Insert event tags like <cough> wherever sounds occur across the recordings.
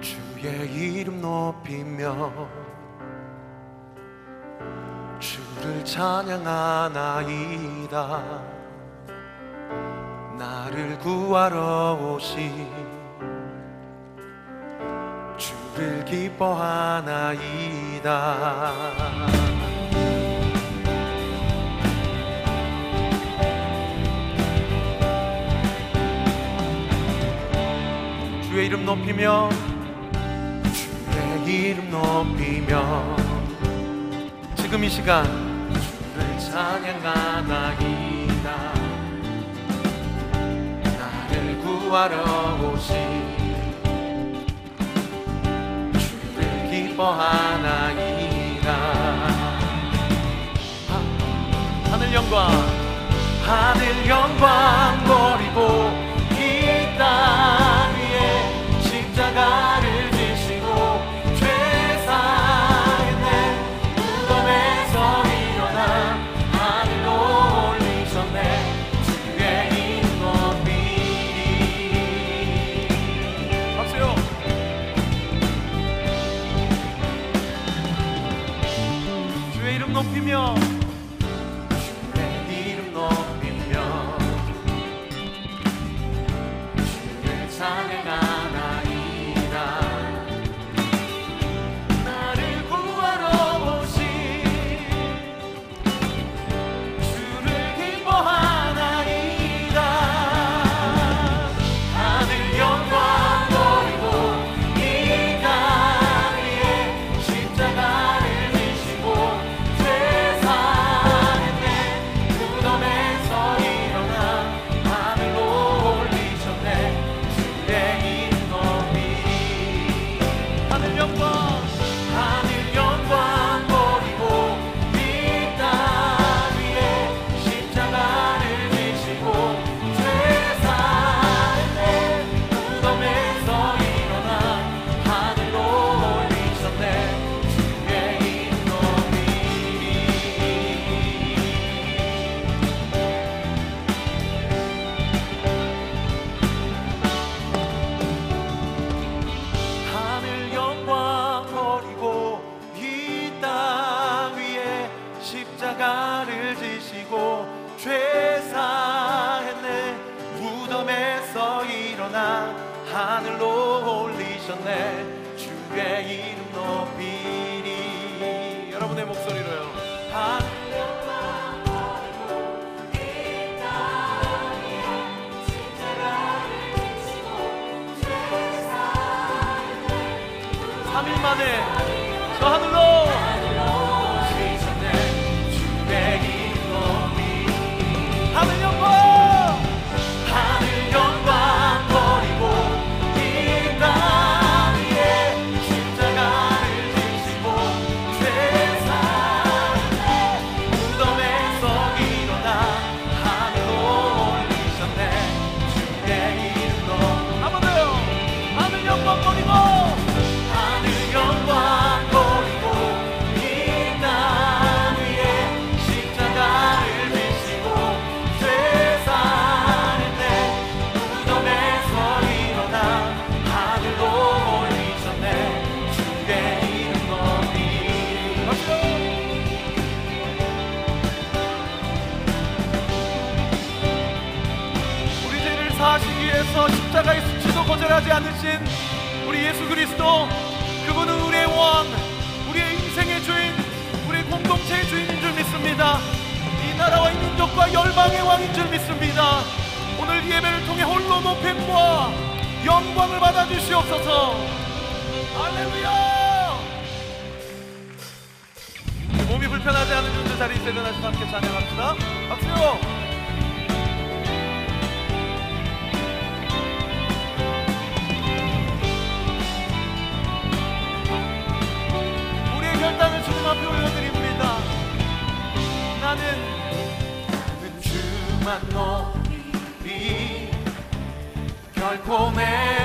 주의 이름 높이며 주를 찬양하나이다. 나를 구하러 오신 주를 기뻐하나이다. 주의 이름 높이며 이름 높이며 지금 이 시간 주를 찬양하나이다. 나를 구하러 오신 주를 기뻐하나이다. 하늘 영광 하늘 영광 버리고 3일 만에 저 하늘로 않으신 우리 예수 그리스도 그분은 우리의 왕 우리의 인생의 주인 우리의 공동체의 주인인 줄 믿습니다. 이 나라와 이 민족과 열방의 왕인 줄 믿습니다. 오늘 예배를 통해 홀로 높임과 영광을 받아 주시옵소서. 할렐루야! 몸이 불편하지 않은 분들 그 자리에 일어나서 함께 찬양합시다. 박수요 ma no, di calcomè.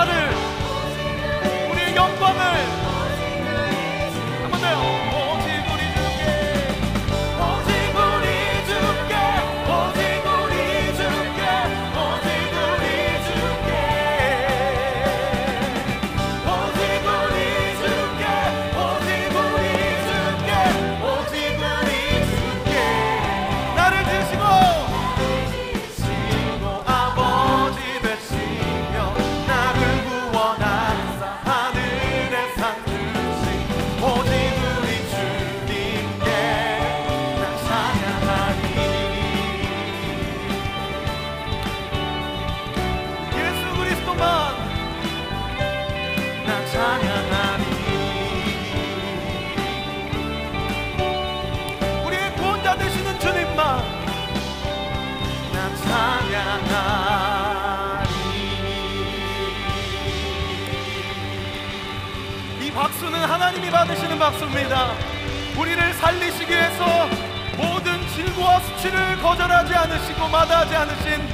역사를 박수입니다. 우리를 살리시기 위해서 모든 질고와 수치를 거절하지 않으시고 마다하지 않으신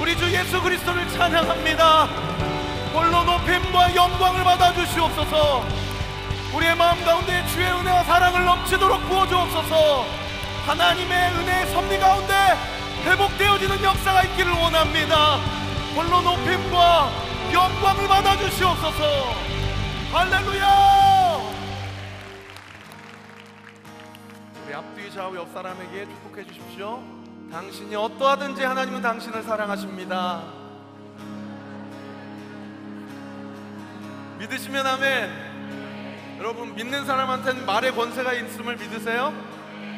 우리 주 예수 그리스도를 찬양합니다. 홀로 높임과 영광을 받아 주시옵소서. 우리의 마음 가운데 주의 은혜와 사랑을 넘치도록 부어 주옵소서. 하나님의 은혜의 섭리 가운데 회복되어지는 역사가 있기를 원합니다. 홀로 높임과 영광을 받아 주시옵소서. 할렐루야 우리 앞뒤 좌우 옆 사람에게 축복해 주십시오 당신이 어떠하든지 하나님은 당신을 사랑하십니다 믿으시면 아멘 여러분 믿는 사람한테는 말의 권세가 있음을 믿으세요?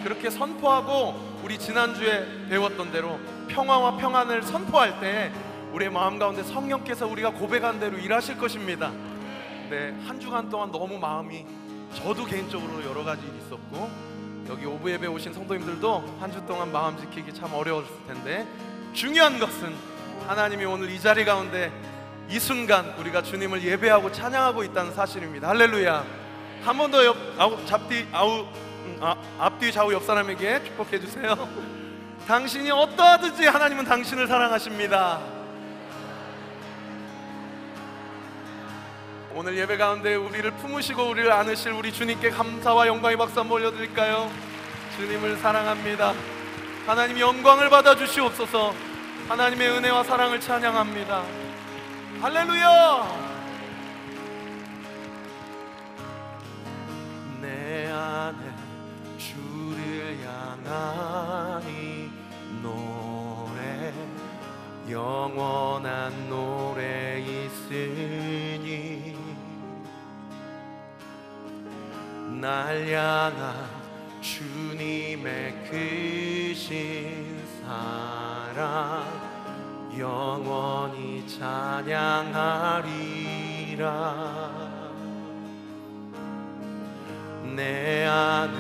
그렇게 선포하고 우리 지난주에 배웠던 대로 평화와 평안을 선포할 때 우리의 마음 가운데 성령께서 우리가 고백한 대로 일하실 것입니다. 네, 한 주간 동안 너무 마음이 저도 개인적으로 여러 가지 일이 있었고 여기 오부 예배 오신 성도님들도 한 주 동안 마음 지키기 참 어려웠을 텐데 중요한 것은 하나님이 오늘 이 자리 가운데 이 순간 우리가 주님을 예배하고 찬양하고 있다는 사실입니다. 할렐루야. 한 번 더 옆 아우 잡뒤 아우 음, 아, 앞뒤 좌우 옆 사람에게 축복해 주세요. <laughs> 당신이 어떠하든지 하나님은 당신을 사랑하십니다. 오늘 예배 가운데 우리를 품으시고 우리를 안으실 우리 주님께 감사와 영광의 박수 한번 올려드릴까요? 주님을 사랑합니다. 하나님 영광을 받아 주시옵소서. 하나님의 은혜와 사랑을 찬양합니다. 할렐루야! 내 안에 주를 향하니 노래 영원한 노래 있으니 날 향한 주님의 크신 사랑. 영원히 찬양하리라. 내 안에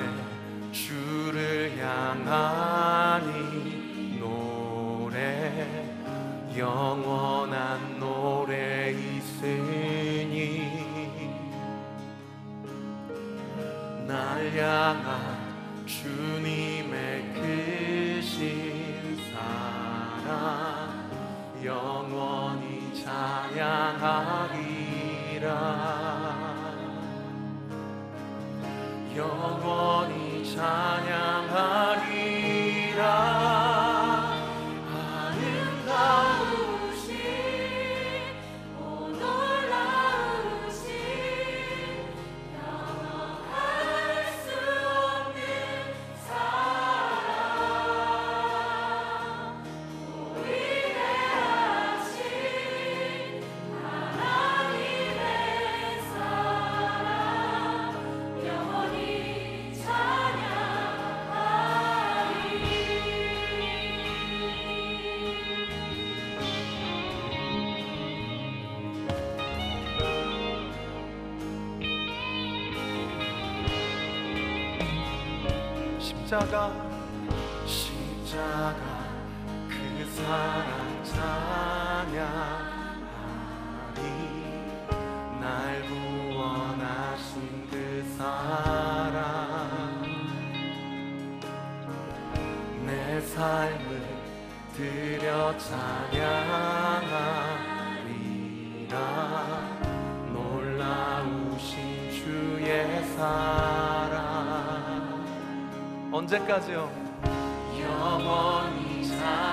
주를 향하니 노래 영원한 노래 있으니 날 향한 주님의 크신 사랑. 영원히 찬양하리라. 영원히 찬양하리라 십자가 십자가 그 사랑 찬양하니 날 구원하신 그 사랑. 내 삶을 드려 찬양하. 언제까지요? 영원히 살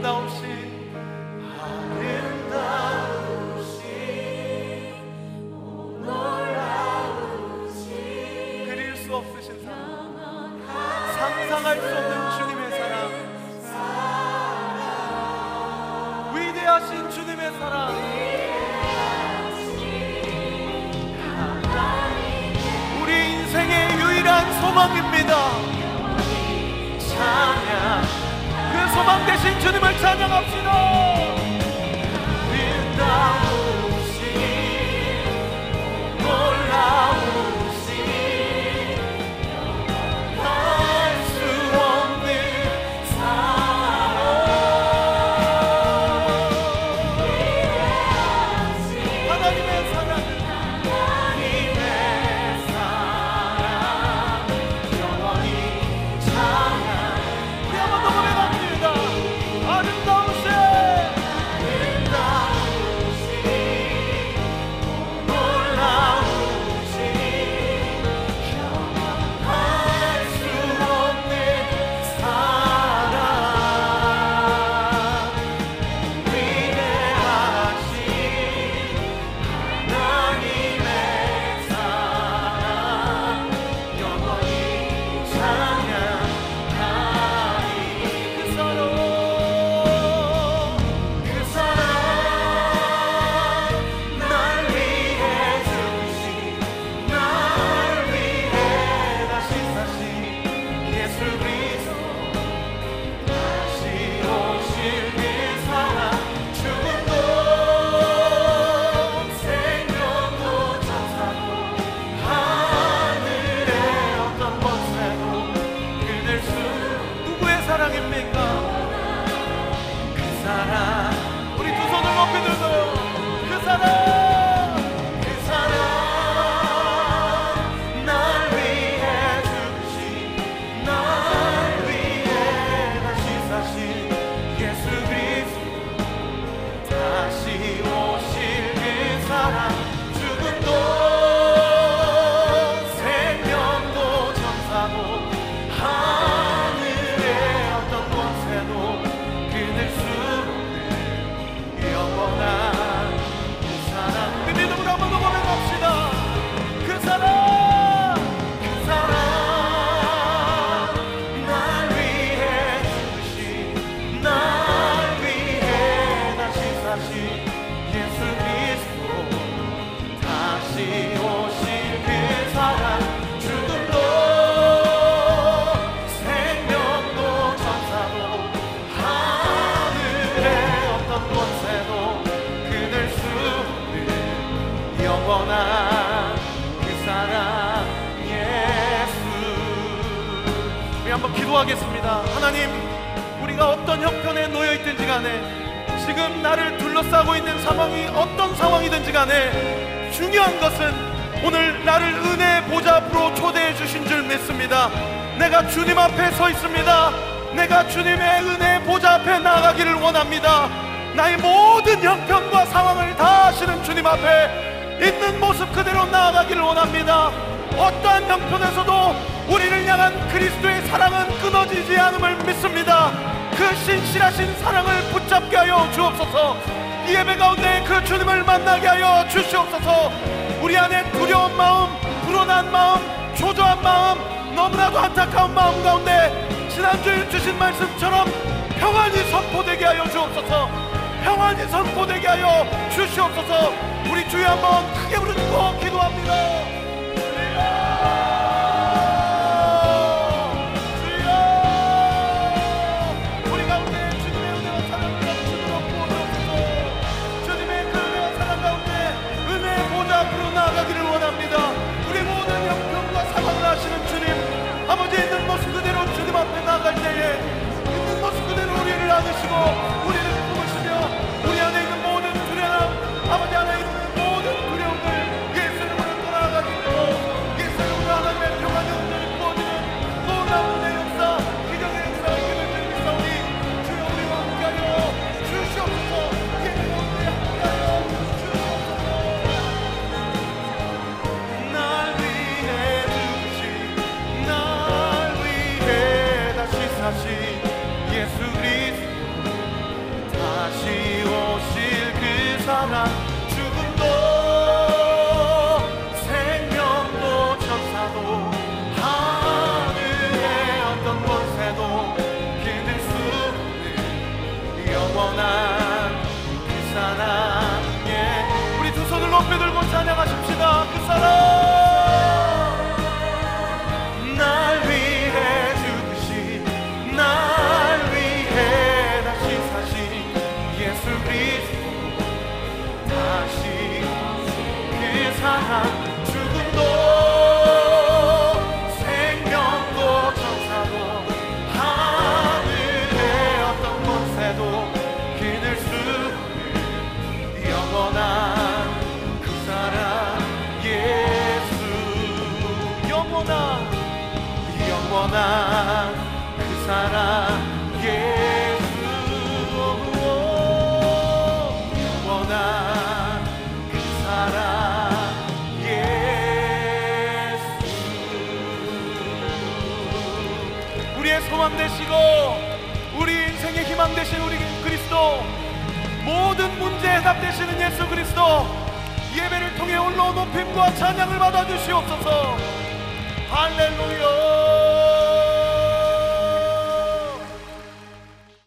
não se 주님을 찬양합시다. 그 사랑 우리 두 손을 높이 들어요 그 사랑 기원합니다. 나의 모든 형편과 상황을 다 아시는 주님 앞에 있는 모습 그대로 나아가기를 원합니다. 어떠한 형편에서도 우리를 향한 그리스도의 사랑은 끊어지지 않음을 믿습니다. 그 신실하신 사랑을 붙잡게 하여 주옵소서. 이 예배 가운데 그 주님을 만나게 하여 주시옵소서. 우리 안에 두려운 마음, 불온한 마음, 초조한 마음, 너무나도 안타까운 마음 가운데 지난주에 주신 말씀처럼 평안이 선포되게 하여 주옵소서. 평안이 선포되게 하여 주시옵소서. 우리 주여 한번 크게 부르짖고 기도합니다. 대답 되시는 예수 그리스도 예배를 통해 올라온 높임과 찬양을 받아 주시옵소서. 할렐루야.